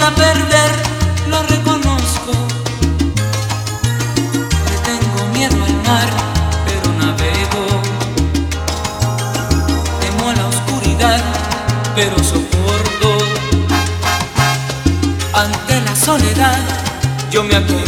a perder, lo reconozco. Le tengo miedo al mar, pero navego. Temo a la oscuridad, pero soporto. Ante la soledad, yo me acuerdo.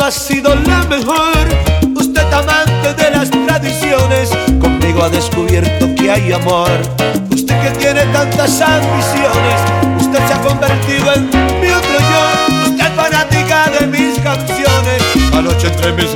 ha sido la mejor. Usted amante de las tradiciones, conmigo ha descubierto que hay amor. Usted que tiene tantas ambiciones, usted se ha convertido en mi otro yo. Usted fanática de mis canciones, anoche entre mis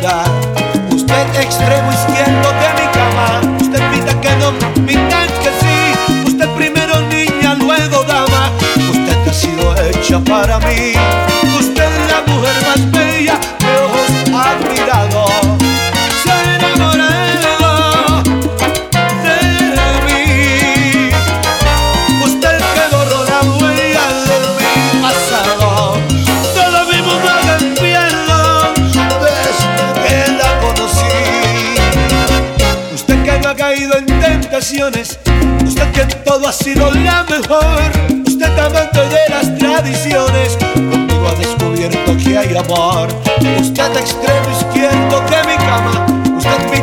vida. Usted extremo izquierdo. Usted que en todo ha sido la mejor. Usted amante de las tradiciones. Conmigo ha descubierto que hay amor. Usted extremo izquierdo de mi cama. Usted mi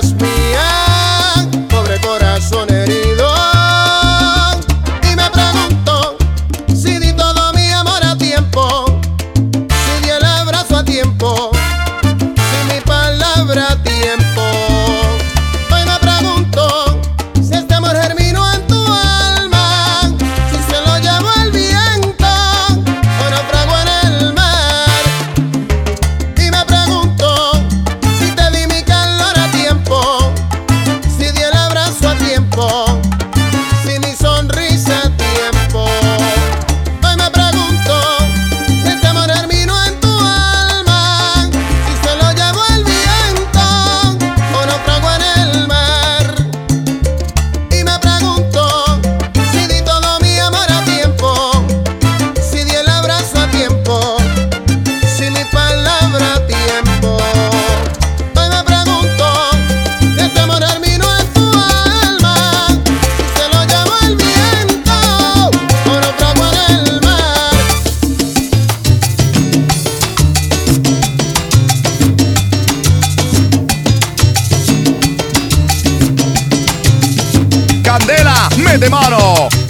trust me. Mete mano.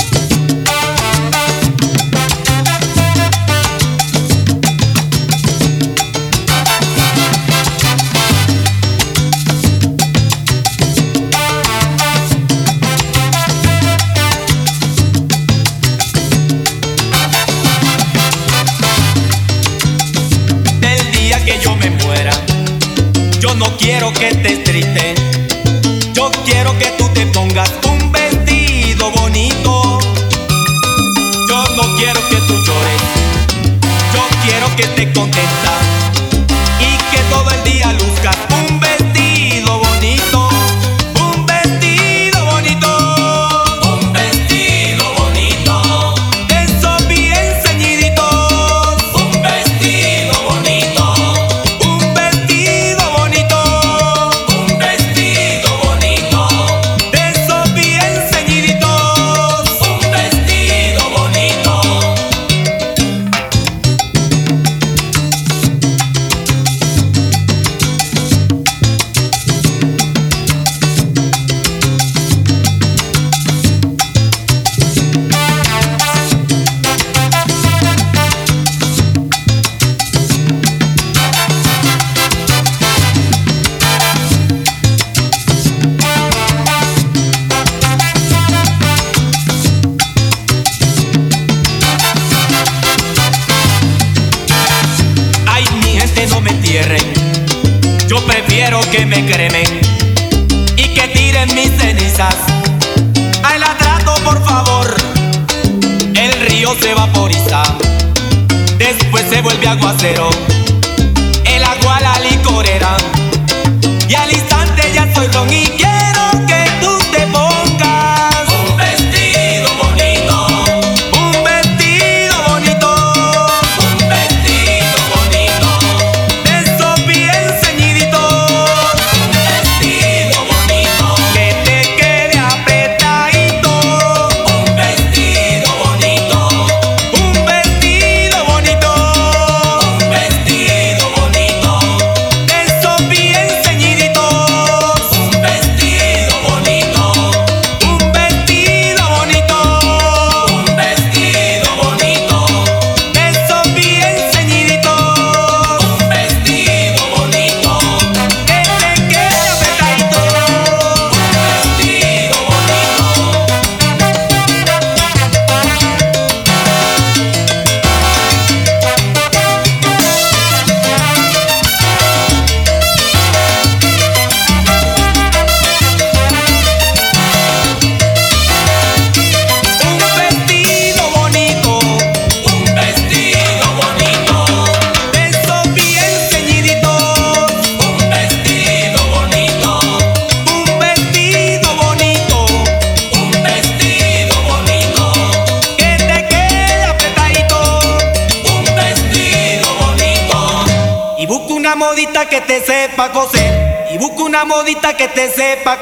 Que te sepa.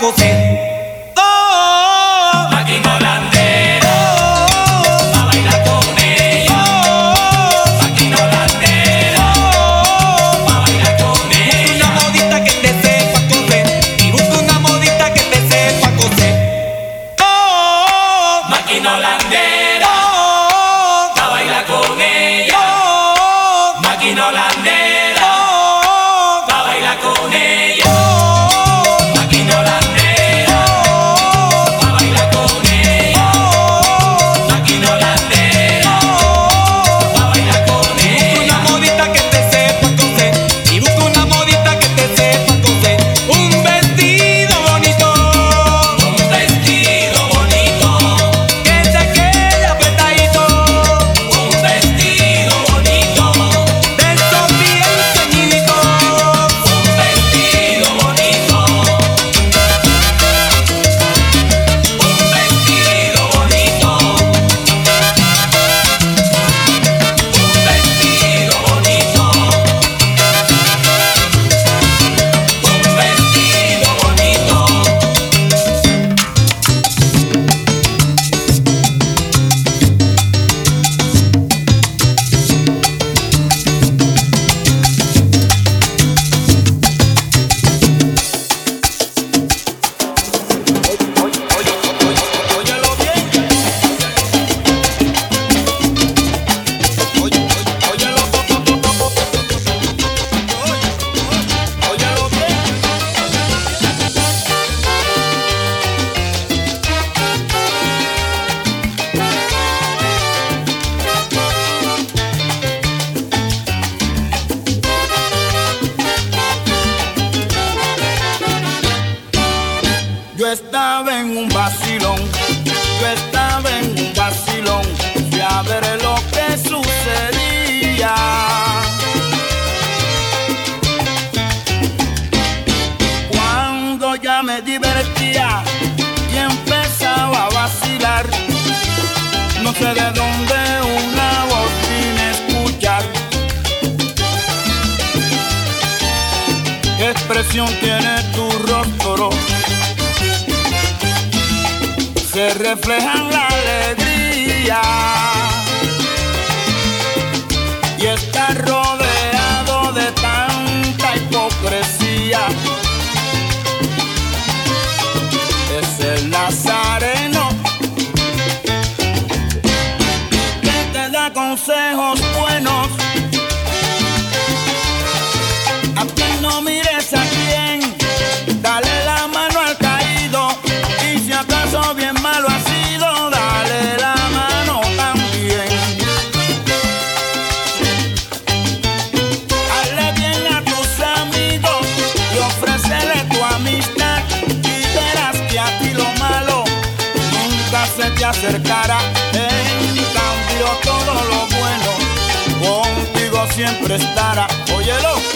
Siempre estará. Óyelo.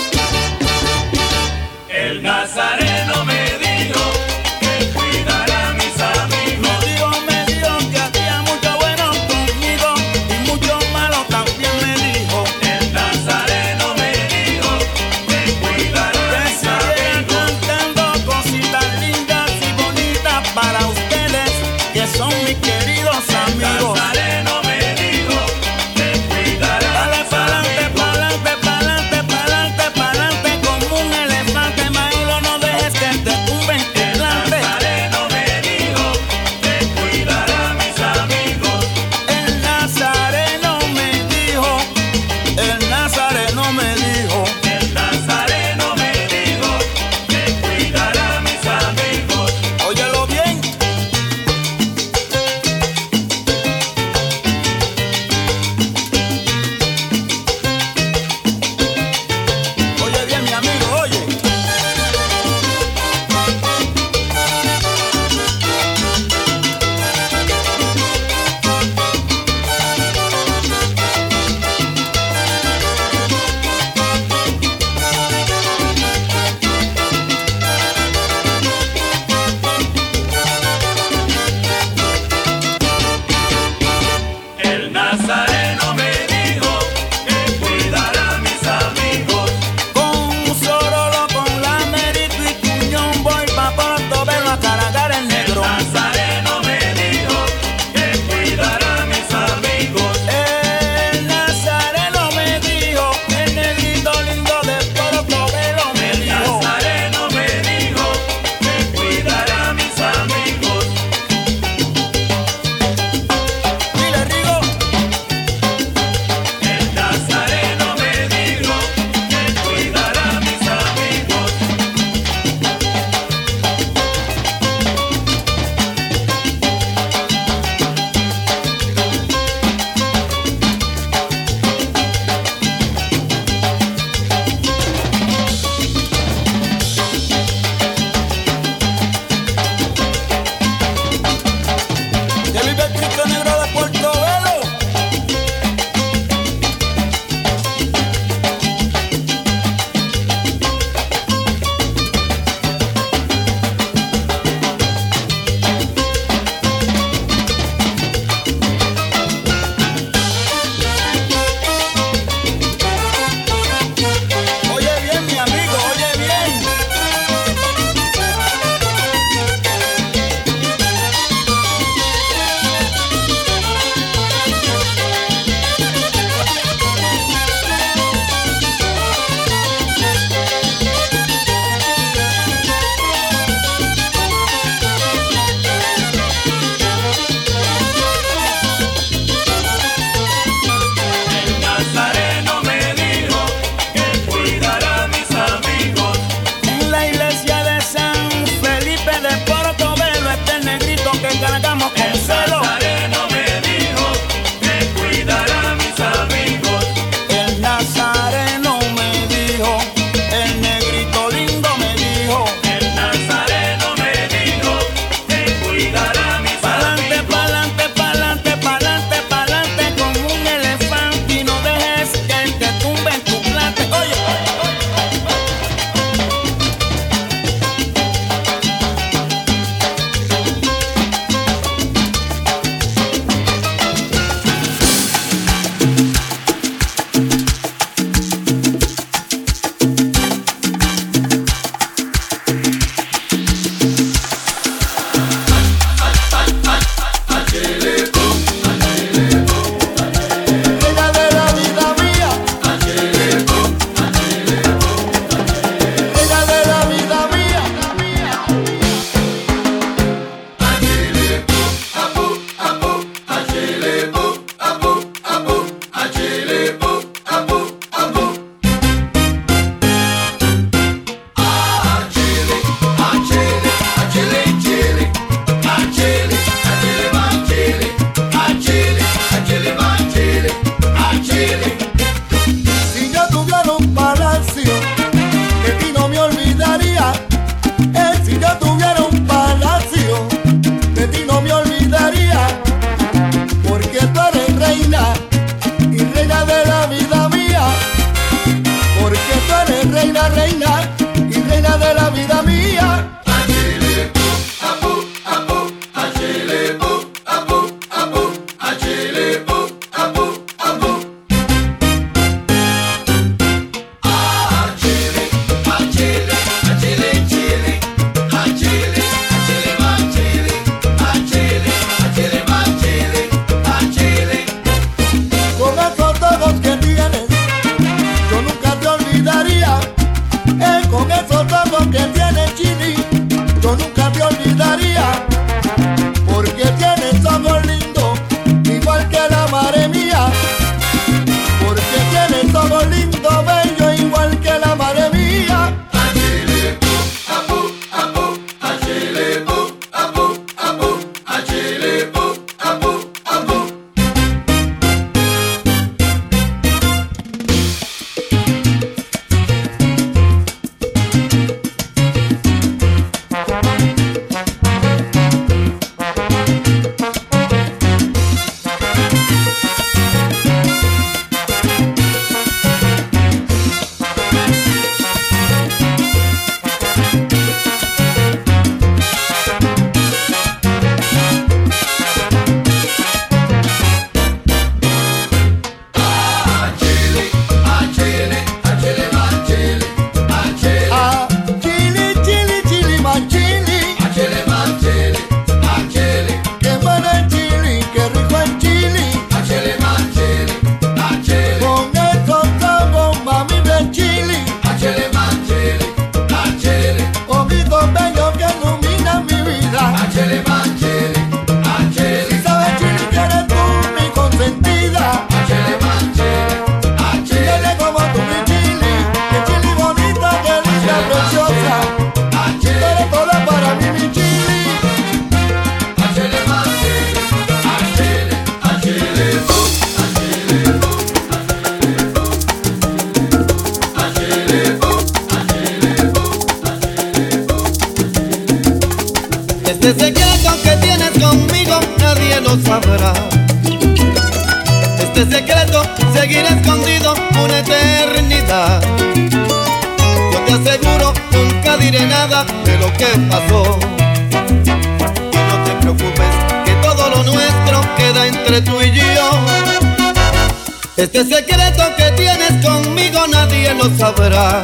Este secreto que tienes conmigo nadie lo sabrá.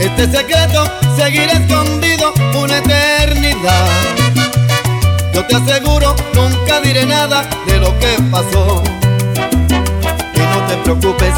Este secreto seguirá escondido una eternidad. Yo te aseguro, nunca diré nada de lo que pasó. Y no te preocupes,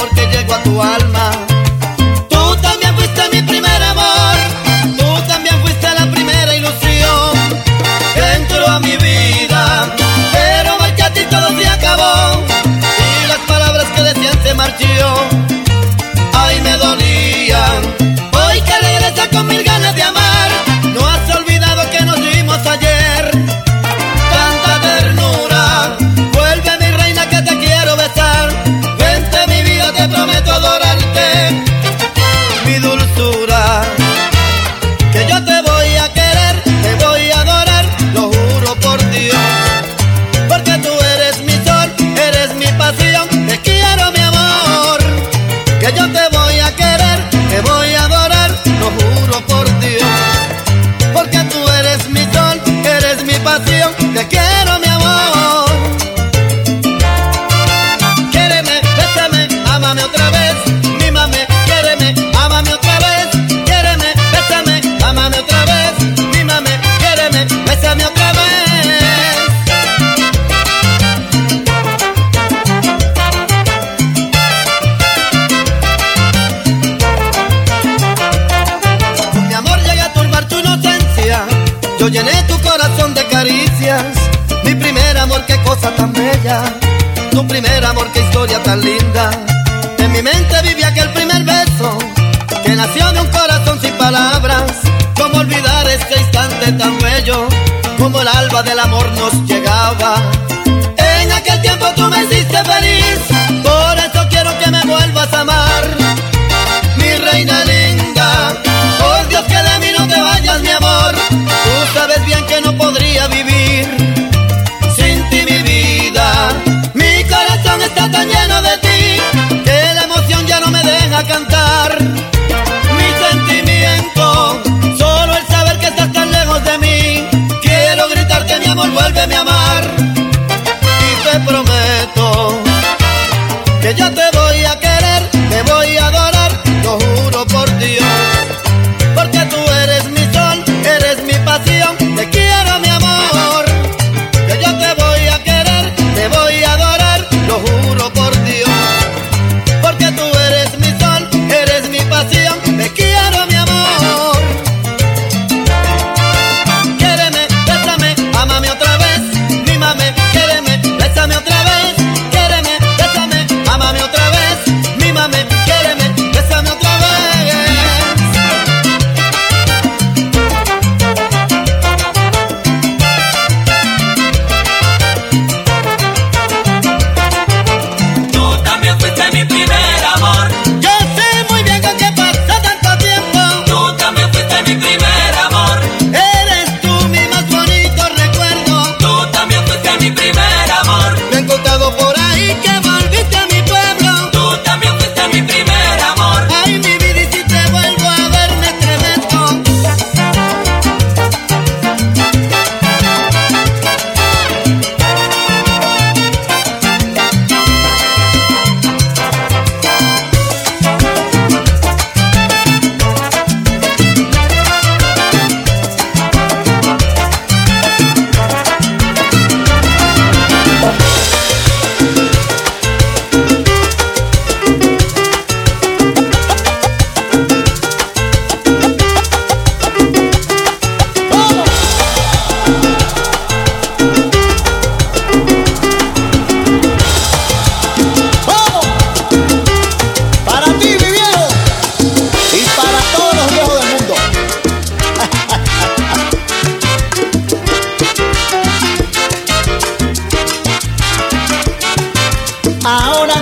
porque llego a tu alma. Como el alba del amor nos llegaba. En aquel tiempo tú me hiciste feliz, por eso quiero que me vuelvas a amar. Mi reina linda, por Dios que de mí no te vayas, mi amor. Tú sabes bien que no podría vivir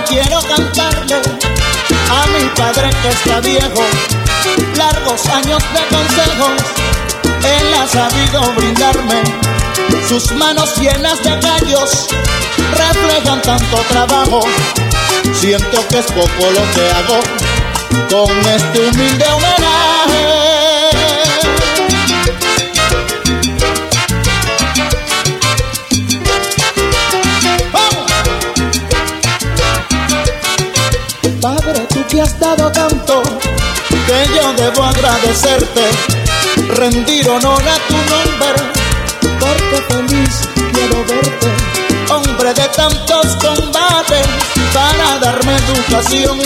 Quiero cantarle a mi padre que está viejo. Largos años de consejos, él ha sabido brindarme. Sus manos llenas de callos reflejan tanto trabajo. Siento que es poco lo que hago con este humilde homenaje. Que has dado tanto, que yo debo agradecerte, rendir honor a tu nombre, porque feliz quiero verte, hombre de tantos combates, para darme educación.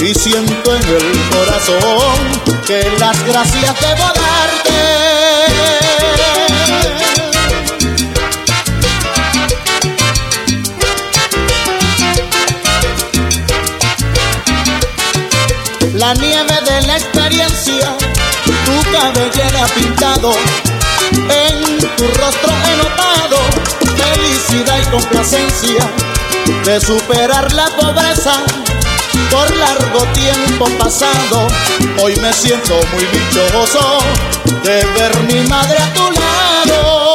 Y siento en el corazón que las gracias debo darte. La nieve de la experiencia, tu cabellera pintado, en tu rostro he notado felicidad y complacencia de superar la pobreza por largo tiempo pasado. Hoy me siento muy dichoso de ver mi madre a tu lado.